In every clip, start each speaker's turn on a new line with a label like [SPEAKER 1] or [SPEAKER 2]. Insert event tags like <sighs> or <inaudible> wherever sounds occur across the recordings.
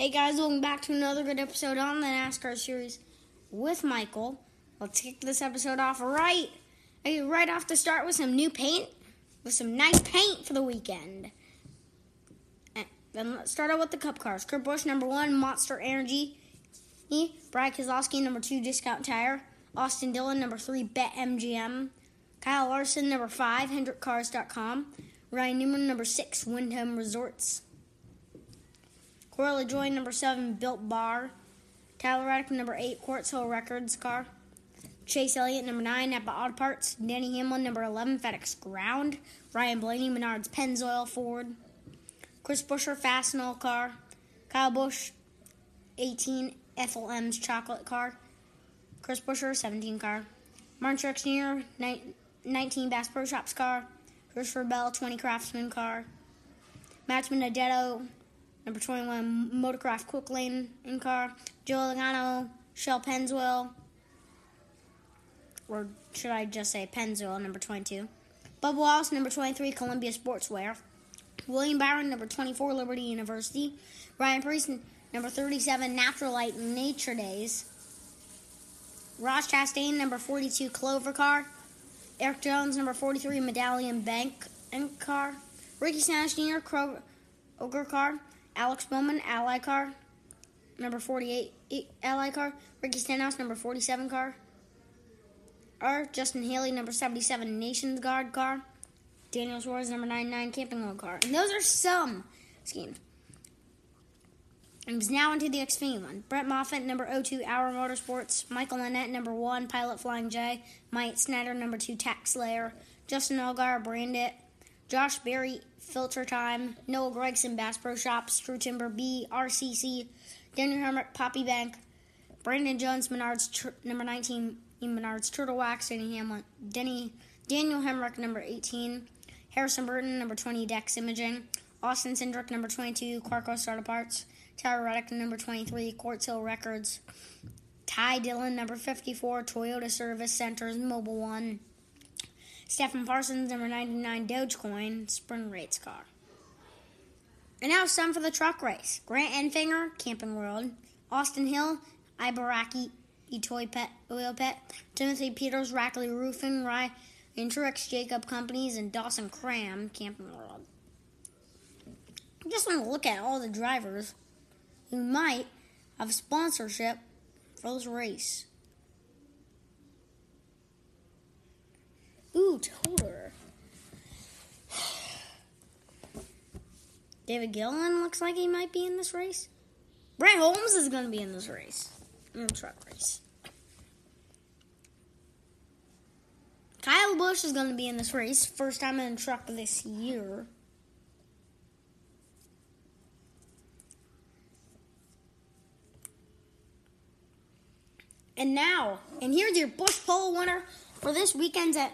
[SPEAKER 1] Hey guys, welcome back to another good episode on the NASCAR series with Michael. Let's kick this episode off right, right off the start with some new paint, with some nice paint for the weekend. And then let's start out with the Cup cars. Kurt Busch, number one, Monster Energy. Brad Keselowski, number two, Discount Tire. Austin Dillon, number three, BetMGM. Kyle Larson, number five, HendrickCars.com. Ryan Newman, number six, Wyndham Resorts. Corey LaJoie, number seven, Built Bar. Tyler Reddick, number eight, Quartz Hill Records car. Chase Elliott, number nine, Napa Auto Parts. Denny Hamlin, number 11, FedEx Ground. Ryan Blaney, Menards Pennzoil Ford. Chris Buescher, Fastenal car. Kyle Busch, 18, FLM's chocolate car. Chris Buescher, 17 car. Martin Truex Jr., 19 Bass Pro Shops car. Christopher Bell, 20 Craftsman car. Matt DiBenedetto, Number 21, Motorcraft Quick Lane in car. Joe Logano, Shell Pennzoil. Or should I just say Pennzoil, number 22. Bubba Wallace, number 23, Columbia Sportswear. William Byron, number 24, Liberty University. Ryan Preece, number 37, Natural Light Nature Days. Ross Chastain, number 42, Clover Car. Erik Jones, number 43, Medallion Bank and Car. Ricky Stenhouse Jr., Kroger Car. Alex Bowman, Ally car. Number 48, Ally car. Ricky Stenhouse, number 47 car. R. Justin Haley, number 77, Nations Guard car. Daniel Suarez, number 99, Camping World car. And those are some schemes. And now into the Xfinity one. Brett Moffitt, number 02, Our Motorsports. Michael Annett, number 1, Pilot Flying J. Myatt Snider, number 2, Tax Slayer. Justin Allgaier, Brandit. Josh Berry, Filter Time, Noah Gragson, Bass Pro Shops, True Timber B, RCC, Daniel Hemric, Poppy Bank, Brandon Jones, Menards, tr- number 19, Menards, Turtle Wax, Denny Hamlin, Denny, Daniel Hemric, number 18, Harrison Burton, number 20, Dex Imaging, Austin Cindric, number 22, Quarco Starter Parts, Tyler Reddick, number 23, Quartz Hill Records, Ty Dillon, number 54, Toyota Service Centers, Mobil One, Stefan Parsons, number 99, Dogecoin, Spring Rates car. And now it's time for the truck race. Grant Enfinger, Camping World. Austin Hill, Ibaraki, Etoy Pet, Oil Pet. Timothy Peters, Rackley Roofing, Rye, Truex, Jacob Companies, and Dawson Cram, Camping World. I just want to look at all the drivers who might have sponsorship for this race. Ooh, Toter. <sighs> David Gilliland looks like he might be in this race. Brett Holmes is going to be in this race. In the truck race. Kyle Busch is going to be in this race. First time in a truck this year. And now, and here's your Busch Pole winner for this weekend's at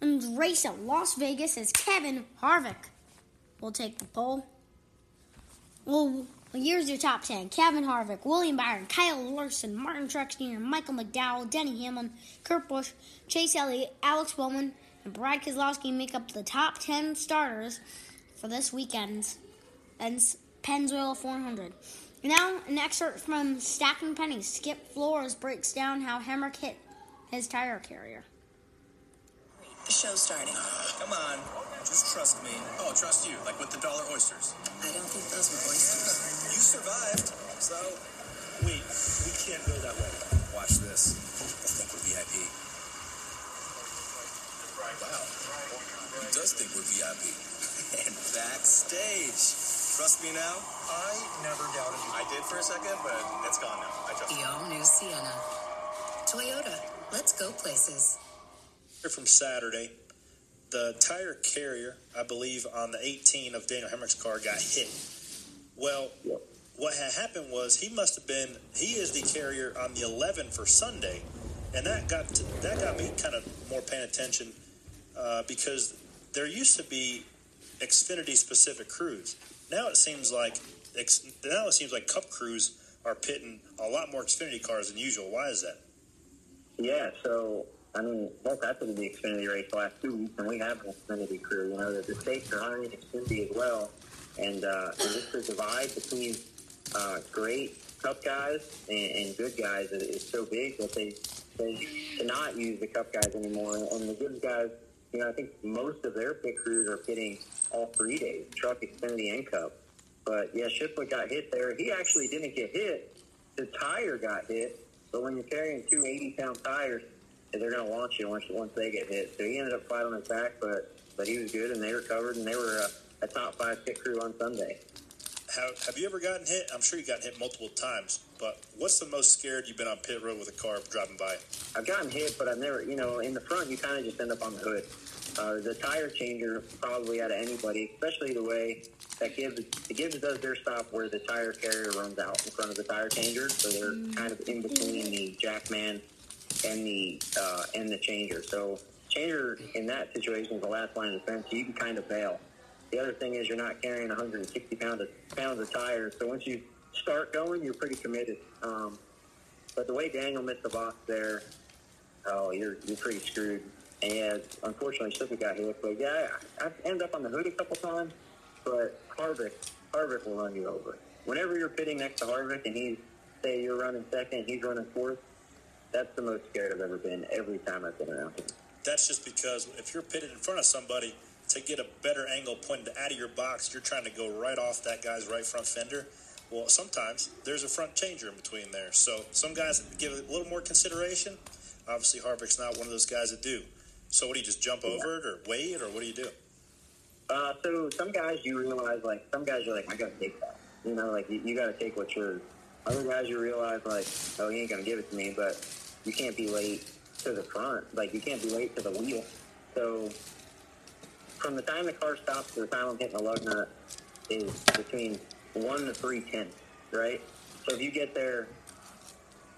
[SPEAKER 1] and race at Las Vegas as Kevin Harvick will take the pole. Well, here's your top 10. Kevin Harvick, William Byron, Kyle Larson, Martin Truex Jr., Michael McDowell, Denny Hamlin, Kurt Busch, Chase Elliott, Alex Bowman, and Brad Keselowski make up the top 10 starters for this weekend's Pennzoil 400. Now, an excerpt from Stacking Pennies. Skip Flores breaks down how Hemric hit his tire carrier.
[SPEAKER 2] The show's starting.
[SPEAKER 3] Come on, just trust me. Oh, trust you, like with the dollar oysters.
[SPEAKER 2] I don't think those were oysters. <laughs>
[SPEAKER 3] You survived, so wait, we can't go that way. Watch this. I think we're VIP. Wow, he does think we're VIP. <laughs> and backstage. Trust me now. I never doubted you. I did for a second, but it's gone now. I trust
[SPEAKER 2] The all new Sienna. Toyota. Let's go places
[SPEAKER 3] from Saturday, the tire carrier, I believe, on the 18 of Daniel Hemric's car got hit. Well, yep. what had happened was he must have been he is the carrier on the 11 for Sunday, and that got to, that got me kind of more paying attention uh, because there used to be Xfinity specific crews. Now it seems like now it seems like Cup crews are pitting a lot more Xfinity cars than usual. Why is that?
[SPEAKER 4] Yeah, so I mean, look, I been the Xfinity race the last two weeks, and we have an Xfinity crew. You know, the, the stakes are high in Xfinity as well, and uh, just the divide between uh, great cup guys and, and good guys is so big that they they cannot use the cup guys anymore. And the good guys, you know, I think most of their pit crews are pitting all three days, truck, Xfinity, and cup. But yeah, Shipley got hit there. He actually didn't get hit. The tire got hit. But when you're carrying two 80 pound tires, they're going to launch you once once they get hit. So he ended up fighting on his back, but but he was good and they recovered and they were a, a top five pit crew on Sunday.
[SPEAKER 3] Have, have you ever gotten hit? I'm sure you got hit multiple times, but what's the most scared you've been on pit road with a car driving by?
[SPEAKER 4] I've gotten hit, but I've never, you know, in the front, you kind of just end up on the hood. Uh, the tire changer, probably out of anybody, especially the way that Gibbs, the Gibbs does their stop where the tire carrier runs out in front of the tire changer, so they're kind of in between the jackman and the uh, and the changer. So changer in that situation is the last line of defense. You can kind of bail. The other thing is you're not carrying 160 pounds of, pounds of tires. So once you start going, you're pretty committed. Um, but the way Daniel missed the box there, oh, you're you're pretty screwed. And unfortunately, Shipley got hit. But yeah, I've ended up on the hood a couple times. But Harvick, Harvick will run you over. Whenever you're pitting next to Harvick and he's say you're running second, he's running fourth. That's the most scared I've ever been. Every time I've been around him.
[SPEAKER 3] That's just because if you're pitted in front of somebody to get a better angle pointed out of your box, you're trying to go right off that guy's right front fender. Well, sometimes there's a front changer in between there. So some guys give it a little more consideration. Obviously, Harvick's not one of those guys that do. So what do you just jump over it or wait it or what do you do?
[SPEAKER 4] Uh, so some guys you realize like some guys are like I gotta take that. You know, like you, you gotta take what's yours. Other guys you realize like oh he ain't gonna give it to me, but you can't be late to the front. Like you can't be late to the wheel. So from the time the car stops to the time I'm hitting the lug nut is between one to three tenths, right? So if you get there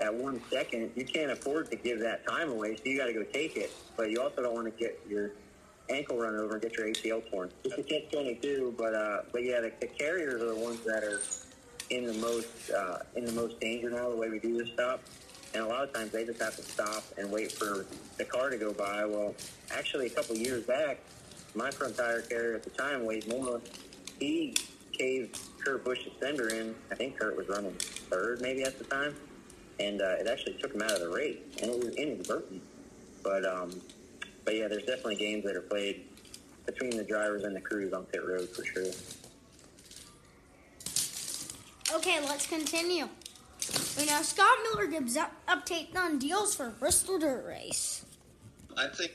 [SPEAKER 4] at one second, you can't afford to give that time away, so you got to go take it. But you also don't want to get your ankle run over and get your ACL torn. It's a catch twenty two, but uh, but yeah, the, the carriers are the ones that are in the most uh, in the most danger now. The way we do this stuff, and a lot of times they just have to stop and wait for the car to go by. Well, actually, a couple years back, my front tire carrier at the time weighed more. He caved Kurt Busch's fender in. I think Kurt was running third, maybe at the time, and uh, it actually took him out of the race, and it was inadvertent. But um, but yeah, there's definitely games that are played between the drivers and the crews on pit road for sure.
[SPEAKER 1] Okay, let's continue. We know Scott Miller gives up update on deals for Bristol Dirt Race.
[SPEAKER 5] I think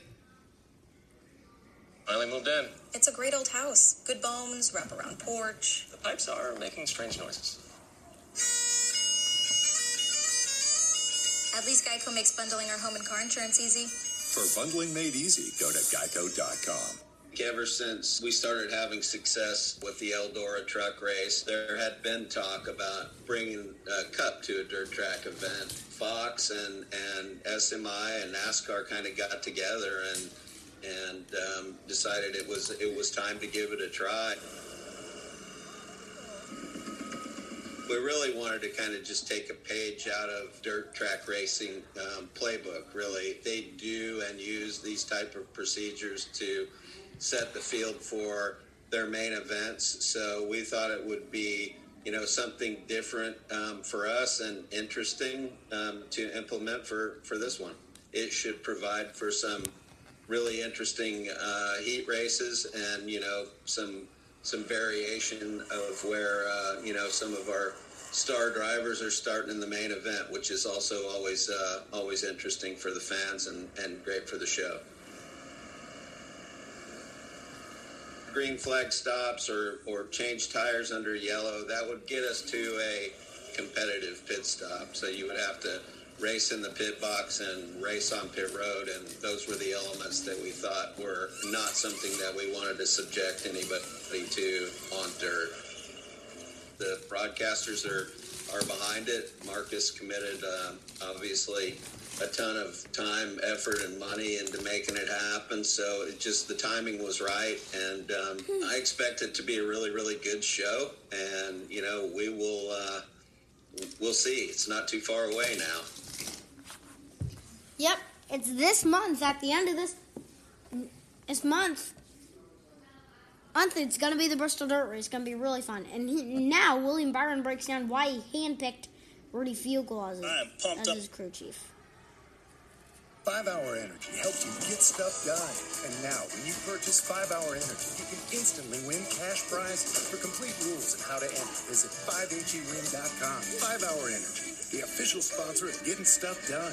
[SPEAKER 5] finally moved in.
[SPEAKER 2] It's a great old house. Good bones, wraparound porch.
[SPEAKER 5] The pipes are making strange noises.
[SPEAKER 2] At least Geico makes bundling our home and car insurance easy.
[SPEAKER 6] For bundling made easy, go to geico.com.
[SPEAKER 5] Ever since we started having success with the Eldora truck race, there had been talk about bringing a cup to a dirt track event. Fox and, and SMI and NASCAR kind of got together and and um, decided it was it was time to give it a try. We really wanted to kind of just take a page out of dirt track racing um, playbook. Really, they do and use these type of procedures to set the field for their main events. So we thought it would be you know something different um, for us and interesting um, to implement for for this one. It should provide for some really interesting uh, heat races and you know some some variation of where uh, you know some of our star drivers are starting in the main event, which is also always uh, always interesting for the fans and, and great for the show. Green flag stops or, or change tires under yellow, that would get us to a competitive pit stop. So you would have to race in the pit box and race on pit road, and those were the elements that we thought were not something that we wanted to subject anybody to on dirt. The broadcasters are are behind it. Marcus committed, um, obviously, a ton of time, effort, and money into making it happen. So it just the timing was right, and um, I expect it to be a really, really good show. And you know, we will. Uh, we'll see. It's not too far away now.
[SPEAKER 1] Yep, it's this month. At the end of this this month, Honestly, it's going to be the Bristol Dirt Race. It's going to be really fun. And he, now William Byron breaks down why he handpicked Rudy Fugle as,
[SPEAKER 3] I am pumped
[SPEAKER 1] as
[SPEAKER 3] up.
[SPEAKER 1] his crew chief.
[SPEAKER 6] Five Hour Energy helps you get stuff done. And now, when you purchase Five Hour Energy, you can instantly win cash prize. For complete rules and how to enter, visit 5hewin.com. Five Hour Energy, the official sponsor of getting stuff done.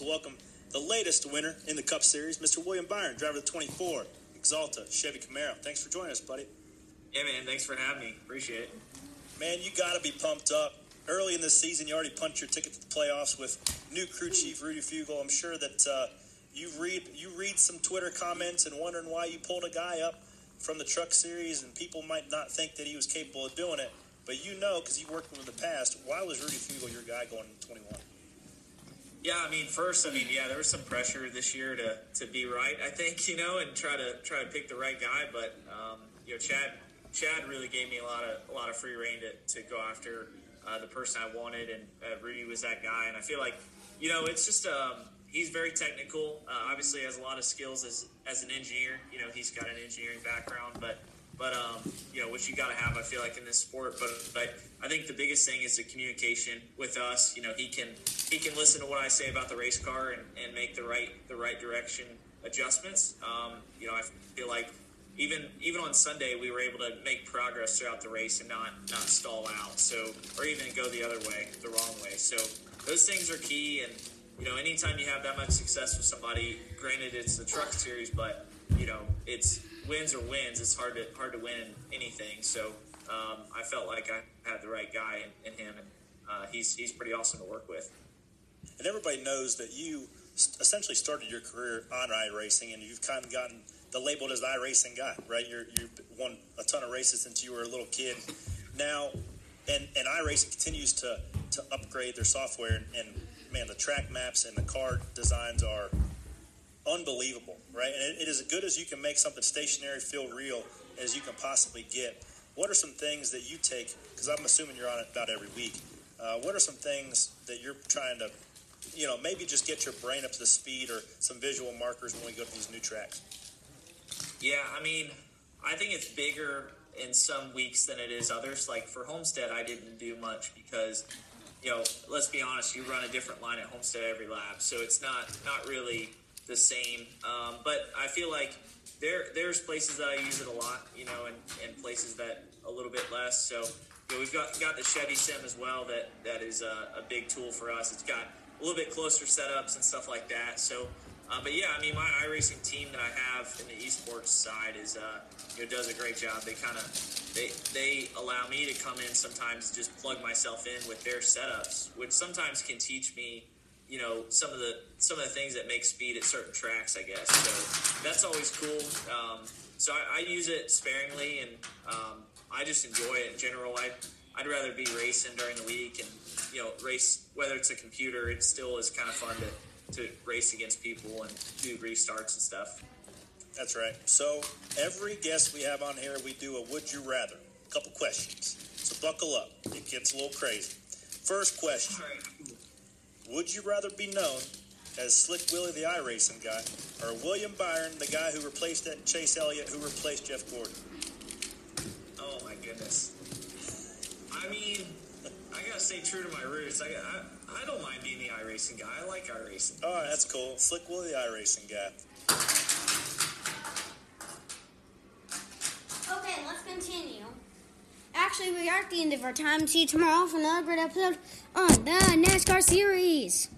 [SPEAKER 3] To welcome the latest winner in the Cup Series, Mr. William Byron, driver of the 24 Axalta Chevy Camaro. Thanks for joining us, buddy.
[SPEAKER 7] Yeah, man. Thanks for having me. Appreciate it.
[SPEAKER 3] Man, you got to be pumped up. Early in this season, you already punched your ticket to the playoffs with new crew chief Rudy Fugle. I'm sure that uh, you read you read some Twitter comments and wondering why you pulled a guy up from the Truck Series, and people might not think that he was capable of doing it, but you know because you worked with him in the past. Why was Rudy Fugle your guy going into 21?
[SPEAKER 7] Yeah, I mean, first, I mean, yeah, there was some pressure this year to, to be right. I think you know, and try to try to pick the right guy. But um, you know, Chad Chad really gave me a lot of a lot of free reign to, to go after uh, the person I wanted, and uh, Rudy was that guy. And I feel like you know, it's just um, he's very technical. Uh, obviously, has a lot of skills as as an engineer. You know, he's got an engineering background, but but um, you know, which you got to have, I feel like, in this sport. But but I think the biggest thing is the communication with us. You know, he can he can listen to what I say about the race car and, and make the right the right direction adjustments. Um, you know, I feel like even even on Sunday we were able to make progress throughout the race and not not stall out. So or even go the other way, the wrong way. So those things are key. And you know, anytime you have that much success with somebody, granted it's the truck series, but you know, it's wins or wins. It's hard to hard to win anything. So um, I felt like I had the right guy in, in him, and uh, he's he's pretty awesome to work with.
[SPEAKER 3] And everybody knows that you essentially started your career on iRacing, and you've kind of gotten the labeled as iRacing guy, right? You're, you've won a ton of races since you were a little kid. Now, and, and iRacing continues to, to upgrade their software, and, and man, the track maps and the car designs are unbelievable, right? And it, it is as good as you can make something stationary feel real as you can possibly get. What are some things that you take? Because I'm assuming you're on it about every week. Uh, what are some things that you're trying to, you know, maybe just get your brain up to the speed or some visual markers when we go to these new tracks?
[SPEAKER 7] Yeah, I mean, I think it's bigger in some weeks than it is others. Like for Homestead, I didn't do much because, you know, let's be honest, you run a different line at Homestead every lap, so it's not not really the same. Um, but I feel like there there's places that I use it a lot, you know, and, and places that a little bit less. So you know, we've got got the Chevy Sim as well. That that is a, a big tool for us. It's got a little bit closer setups and stuff like that. So. Uh, but yeah, I mean, my iRacing team that I have in the esports side is, uh, you know, does a great job. They kind of, they they allow me to come in sometimes, just plug myself in with their setups, which sometimes can teach me, you know, some of the some of the things that make speed at certain tracks. I guess so. That's always cool. Um, so I, I use it sparingly, and um, I just enjoy it in general. I I'd rather be racing during the week, and you know, race whether it's a computer, it still is kind of fun to to race against people and do restarts and stuff.
[SPEAKER 3] That's right. So every guest we have on here, we do a would you rather. A couple questions. So buckle up. It gets a little crazy. First question.
[SPEAKER 7] Right.
[SPEAKER 3] Would you rather be known as Slick Willie the iRacing guy or William Byron, the guy who replaced that Chase Elliott who replaced Jeff Gordon?
[SPEAKER 7] Oh my goodness. I mean, I gotta stay true to my roots. I, I I don't mind being the iRacing guy. I like iRacing.
[SPEAKER 3] Oh, that's cool. Slick Willie the iRacing guy.
[SPEAKER 1] Okay, let's continue. Actually, we are at the end of our time. See you tomorrow for another great episode on the NASCAR series.